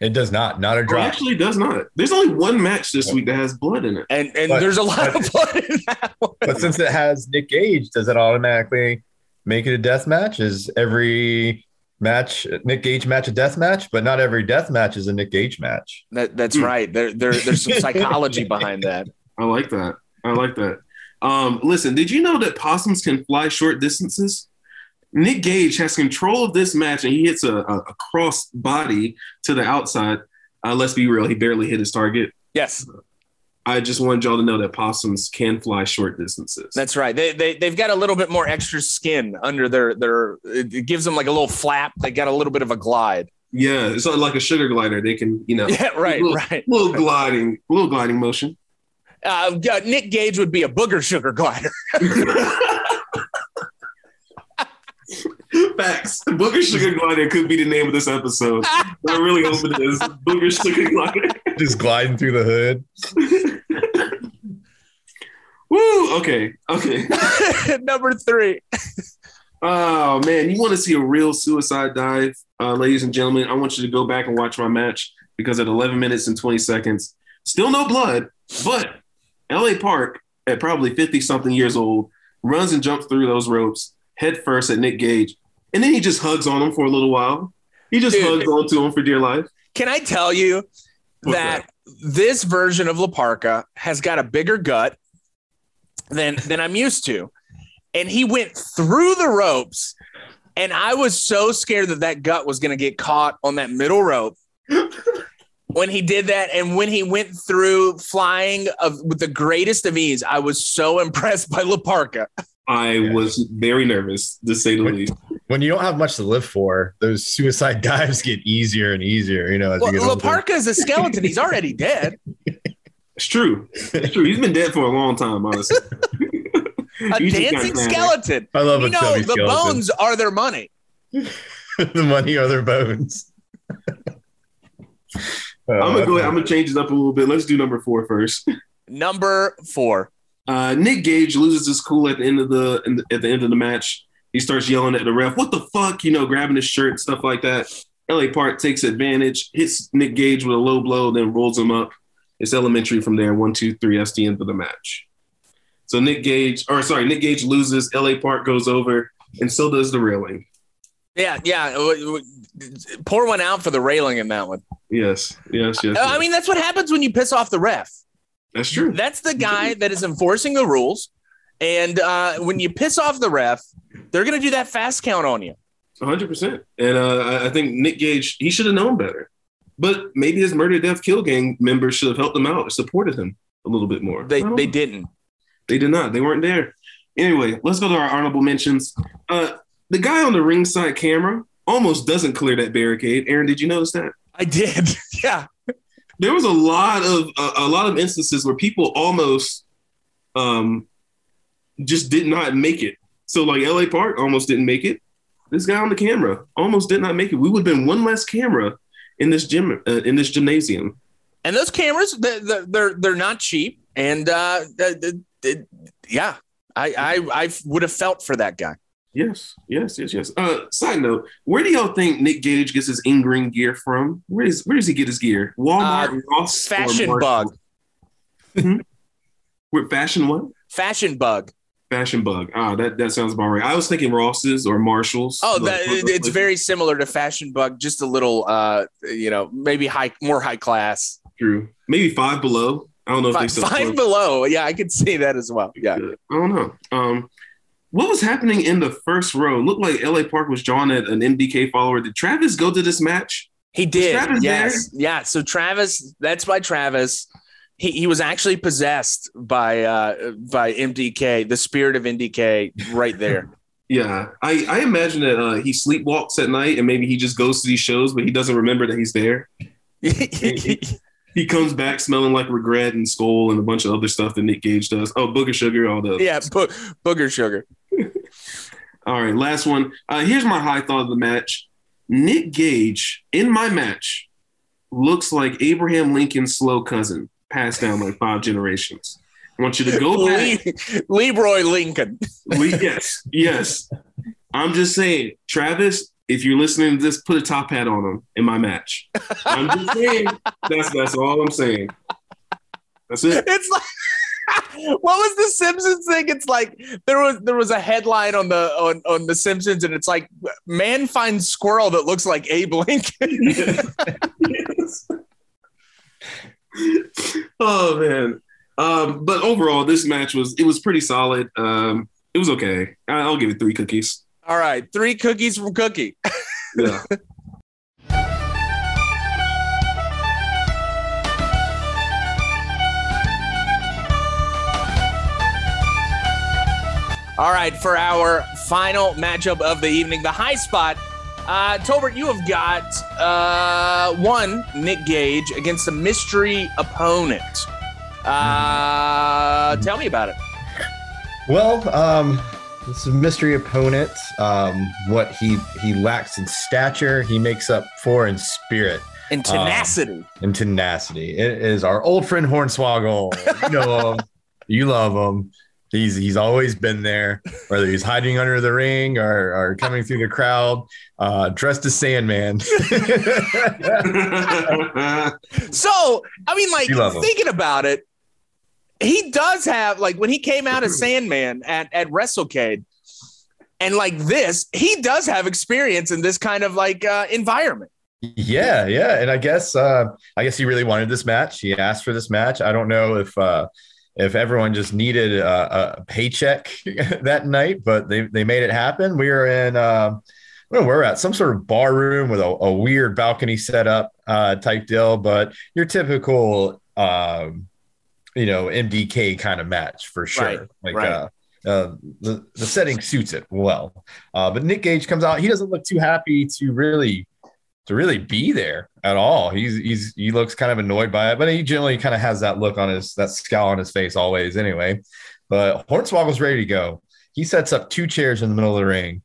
It does not, not a Or drop. actually, does not. There's only one match this week that has blood in it. And and But- there's a lot of [laughs] blood in that one. But since it has Nick Gage, does it automatically make it a death match? Is every match Nick Gage match a death match? But not every death match is a Nick Gage match. That, that's Hmm. right. There, there there's some [laughs] psychology behind that. I like that. I like that. Um, listen, did you know that possums can fly short distances? Nick Gage has control of this match and he hits a, a, a cross body to the outside. Uh, let's be real, he barely hit his target. Yes, I just wanted y'all to know that possums can fly short distances. that's right. They they they've got a little bit more extra skin under their their. It gives them like a little flap. They got a little bit of a glide. yeah, it's like a sugar glider. They can, you know, [laughs] Yeah, right, little, right. little gliding, little gliding motion. Uh, yeah, Nick Gage would be a booger sugar glider. [laughs] Facts. Booger Sugar Glider could be the name of this episode. I really hope it is. Booger Sugar Glider. Just gliding through the hood. [laughs] Woo! Okay. Okay. [laughs] Number three. Oh man, you want to see a real suicide dive, uh, ladies and gentlemen? I want you to go back and watch my match because at 11 minutes and 20 seconds, still no blood, but LA Park at probably 50 something years old runs and jumps through those ropes head first at Nick Gage, and then he just hugs on him for a little while. He just Dude. hugs on to him for dear life. Can I tell you What's that this version of La Parka has got a bigger gut than than I'm used to, and he went through the ropes, and I was so scared that that gut was going to get caught on that middle rope. [laughs] When he did that, and when he went through flying of with the greatest of ease, I was so [laughs] impressed by La Parka. I was very nervous, to say the least. When you don't have much to live for, those suicide [laughs] dives get easier and easier. You know, as Well, you. La Parka is a skeleton; he's already dead. [laughs] It's true. It's true. He's been dead for a long time, honestly. A He's dancing skeleton. I love You a know, chubby the skeleton. bones are their money. the money are their bones. Uh, I'm gonna go ahead. I'm gonna change it up a little bit. Let's do number four first. [laughs] Number four. Uh, Nick Gage loses his cool at the end of the, in the at the end of the match. He starts yelling at the ref, "What the fuck?" You know, grabbing his shirt and stuff like that. LA Park takes advantage, hits Nick Gage with a low blow, then rolls him up. It's elementary from there. One, two, three. That's the end of the match. So Nick Gage, or sorry, Nick Gage loses. LA Park goes over, and so does the railing. Yeah, yeah. Pour one out for the railing in that one. Yes, yes, yes. I yes. mean, that's what happens when you piss off the ref. that's true. That's the guy that is enforcing the rules. And uh, when you piss off the ref, they're going to do that fast count on you. 100%. And uh, I- I think Nick Gage, he should have known better. But maybe his murder, death, kill gang members should have helped him out, supported him a little bit more. They they know. didn't. They did not. They weren't there. Anyway, let's go to our honorable mentions. Uh, the guy on the ringside camera almost doesn't clear that barricade. Aaron, did you notice that? I did. [laughs] yeah. There was a lot of a, a lot of instances where people almost um, just did not make it. So like LA Park almost didn't make it. This guy on the camera almost did not make it. We would have been one less camera in this gym uh, in this gymnasium. And those cameras, they're they're they're, they're not cheap. And uh, th- th- th- yeah, I, I I would have felt for that guy. Yes, yes, yes, yes. Uh, side note: Where do y'all think Nick Gage gets his in-ring gear from? Where does Where does he get his gear? Walmart, Uh, Ross, Fashion bug. Where fashion what? Fashion bug. Fashion bug. Ah, that that sounds about right. I was thinking Ross's or Marshalls. Oh, Those- that, it's places. very similar to fashion bug, just a little, uh, you know, maybe high, more high class. true. Maybe Five Below. I don't know if they Five, still five below. Yeah, I could [laughs] see that as well. Yeah. I don't know. Um, what was happening in the first row? Looked like LA Park was drawn at an MDK follower. Did Travis go to this match? He did. Travis yes. Yeah. So Travis, that's by Travis. He, he was actually possessed by uh by MDK, the spirit of MDK, right there. [laughs] Yeah, I, I imagine that uh, he sleepwalks at night and maybe he just goes to these shows, but he doesn't remember that he's there. [laughs] He comes back smelling like regret and skull and a bunch of other stuff that Nick Gage does. Oh, booger sugar, all the yeah, bo- booger sugar. All right, last one. Uh, here's my high thought of the match. Nick Gage in my match looks like Abraham Lincoln's slow cousin, passed down like five generations. I want you to go [laughs] back. Leroy Lincoln. Yes, yes. I'm just saying, Travis, if you're listening to this, put a top hat on him in my match. I'm just saying. That's that's all I'm saying. That's it. [laughs] It's like [laughs] what was the Simpsons thing? It's like there was there was a headline on the on, on the Simpsons, and it's like man finds squirrel that looks like Abe Lincoln. Yes. [laughs] oh man. Um, but overall, this match was it was pretty solid. Um, it was okay. I'll give it three cookies. All right, three cookies from Cookie. [laughs] Yeah. All right, for our final matchup of the evening, the high spot. Uh, Tolbert, you have got uh, one Nick Gage against a mystery opponent. Uh, tell me about it. Well, um, this a mystery opponent. Um, what he he lacks in stature, he makes up for in spirit And tenacity. and tenacity. It is our old friend Hornswoggle. You know [laughs] him, you love him. He's he's always been there, whether he's hiding under the ring or, or coming through the crowd, uh, dressed as Sandman. [laughs] so, I mean, like love him. thinking about it, he does have like when he came out as Sandman at at WrestleCade, and like this, he does have experience in this kind of like uh, environment. Yeah, yeah, and I guess uh, I guess he really wanted this match. He asked for this match. I don't know if uh, if everyone just needed a, a paycheck [laughs] that night, but they they made it happen. We were in uh, I don't know where we're at, some sort of bar room with a, a weird balcony setup uh, type deal, but your typical um, you know MDK kind of match for sure. Right, like right. uh, uh, the the setting suits it well. Uh, but Nick Gage comes out. He doesn't look too happy to really to really be there at all. He's he's he looks kind of annoyed by it, but he generally kind of has that look on his that scowl on his face always anyway. But Hornswoggle's ready to go. He sets up two chairs in the middle of the ring,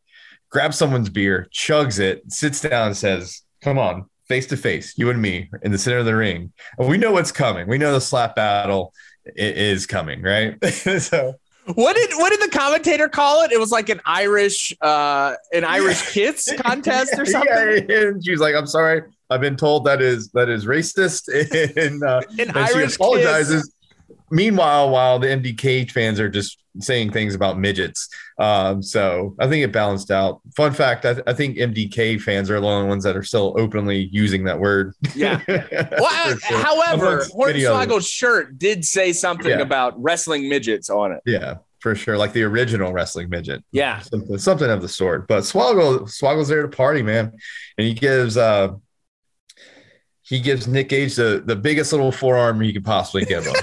grabs someone's beer, chugs it, sits down, and says, "Come on, face to face, you and me in the center of the ring." And we know what's coming. We know the slap battle is coming, right? [laughs] so What did what did the commentator call it? It was like an Irish uh an Irish kiss [laughs] contest or something. Yeah, and she was like, "I'm sorry, I've been told that is that is racist." [laughs] And, uh, An and Irish she kiss. apologizes. Meanwhile, while the MDK fans are just saying things about midgets. Um, so I think it balanced out. Fun fact: I, I, think MDK fans are the only ones that are still openly using that word. Yeah. [laughs] well, sure. however, Hornswoggle's shirt did say something yeah. about wrestling midgets on it. Yeah. For sure, like the original wrestling midget. Yeah, something, something of the sort. But Swoggle, Swoggle's there to party, man, and he gives uh, he gives Nick Gage the, the biggest little forearm he could possibly give him.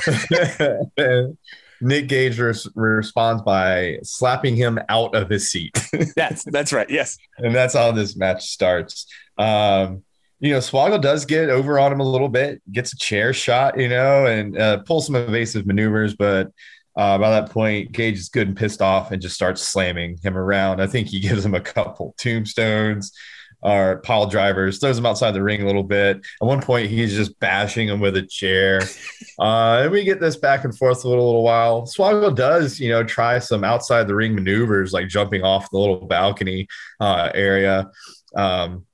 [laughs] [laughs] Nick Gage res- responds by slapping him out of his seat. [laughs] that's that's right. Yes, and that's how this match starts. Um, you know, Swoggle does get over on him a little bit, gets a chair shot, you know, and uh, pulls some evasive maneuvers, but uh, by that point, Gage is good and pissed off and just starts slamming him around. I think he gives him a couple tombstones our pile drivers, throws him outside the ring a little bit. At one point, he's just bashing him with a chair. [laughs] Uh, and we get this back and forth a little, little while. Swoggle does, you know, try some outside the ring maneuvers, like jumping off the little balcony uh, area. Um,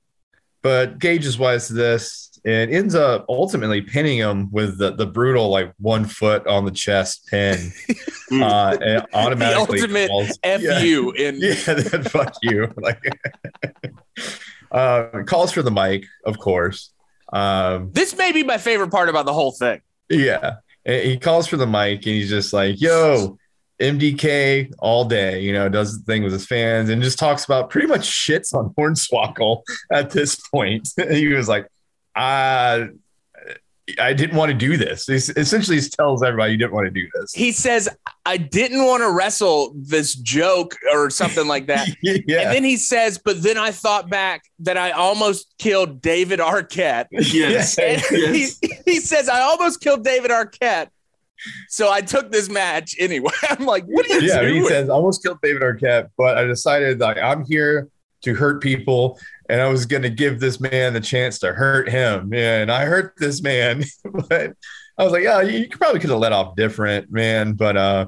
but Gage is wise to this and ends up ultimately pinning him with the, the brutal, like one foot on the chest pin. [laughs] uh, and automatically the ultimate calls, F yeah, you [laughs] in yeah, fuck you. Like uh, calls for the mic, of course. Um, this may be my favorite part about the whole thing. Yeah. He calls for the mic and he's just like, yo, MDK all day, you know, does the thing with his fans and just talks about pretty much shits on Hornswoggle [laughs] at this point. [laughs] he was like, uh, I didn't want to do this. He essentially he tells everybody you didn't want to do this. He says, I didn't want to wrestle this joke or something like that. [laughs] yeah. And then he says, but then I thought back that I almost killed David Arquette. [laughs] Yes. yes. He, he says, I almost killed David Arquette. So I took this match anyway. [laughs] I'm like, what are you yeah, doing? he says, I almost killed David Arquette, but I decided like I'm here to hurt people and I was going to give this man the chance to hurt him. And I hurt this man, [laughs] but I was like, yeah, you probably could have let off different, man. But uh,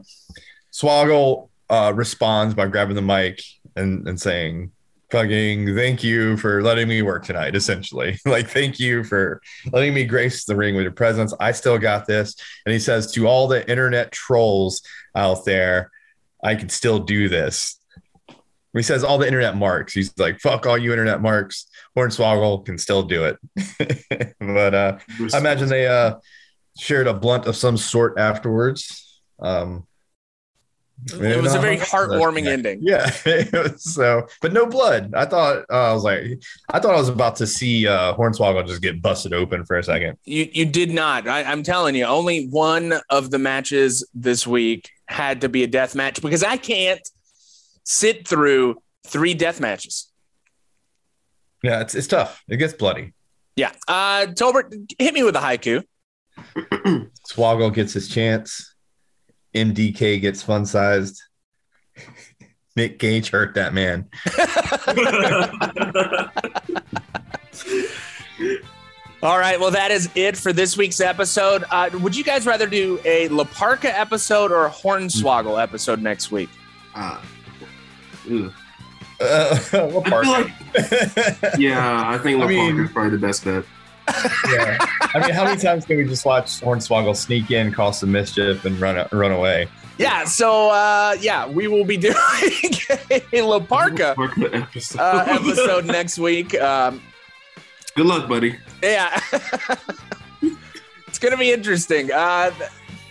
Swoggle uh, responds by grabbing the mic and, and saying, fucking thank you for letting me work tonight, essentially. [laughs] like, thank you for letting me grace the ring with your presence. I still got this. And he says to all the internet trolls out there, I can still do this he says all the internet marks. He's like, fuck all you internet marks. Hornswoggle can still do it. [laughs] but uh, I imagine they uh, shared a blunt of some sort afterwards. Um, it was a very heartwarming ending. Yeah. [laughs] so, but no blood. I thought uh, I was like, I thought I was about to see uh, Hornswoggle just get busted open for a second. You you did not. I, I'm telling you, only one of the matches this week had to be a death match because I can't sit through three death matches. Yeah, it's it's tough. It gets bloody. Yeah. Uh Tolbert, hit me with a haiku. [clears throat] Swoggle gets his chance. MDK gets fun sized. [laughs] Nick Gage hurt that man. [laughs] All right. Well, that is it for this week's episode. Uh, would you guys rather do a La Parka episode or a Hornswoggle episode next week? Uh, uh, [laughs] I like, [laughs] yeah, I think LaPark I mean, is probably the best bet. [laughs] yeah, I mean, how many times can we just watch Hornswoggle sneak in, cause some mischief, and run run away? Yeah, so uh, yeah, we will be doing a La Parka episode. Uh, episode next week. Um, Good luck, buddy. Yeah, it's gonna be interesting. Uh,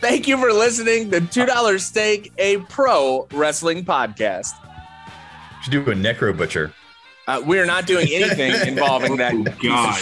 thank you for listening to Two Dollar Steak, a pro wrestling podcast should do a necro butcher. Uh, we're not doing anything involving that. [laughs] oh, God,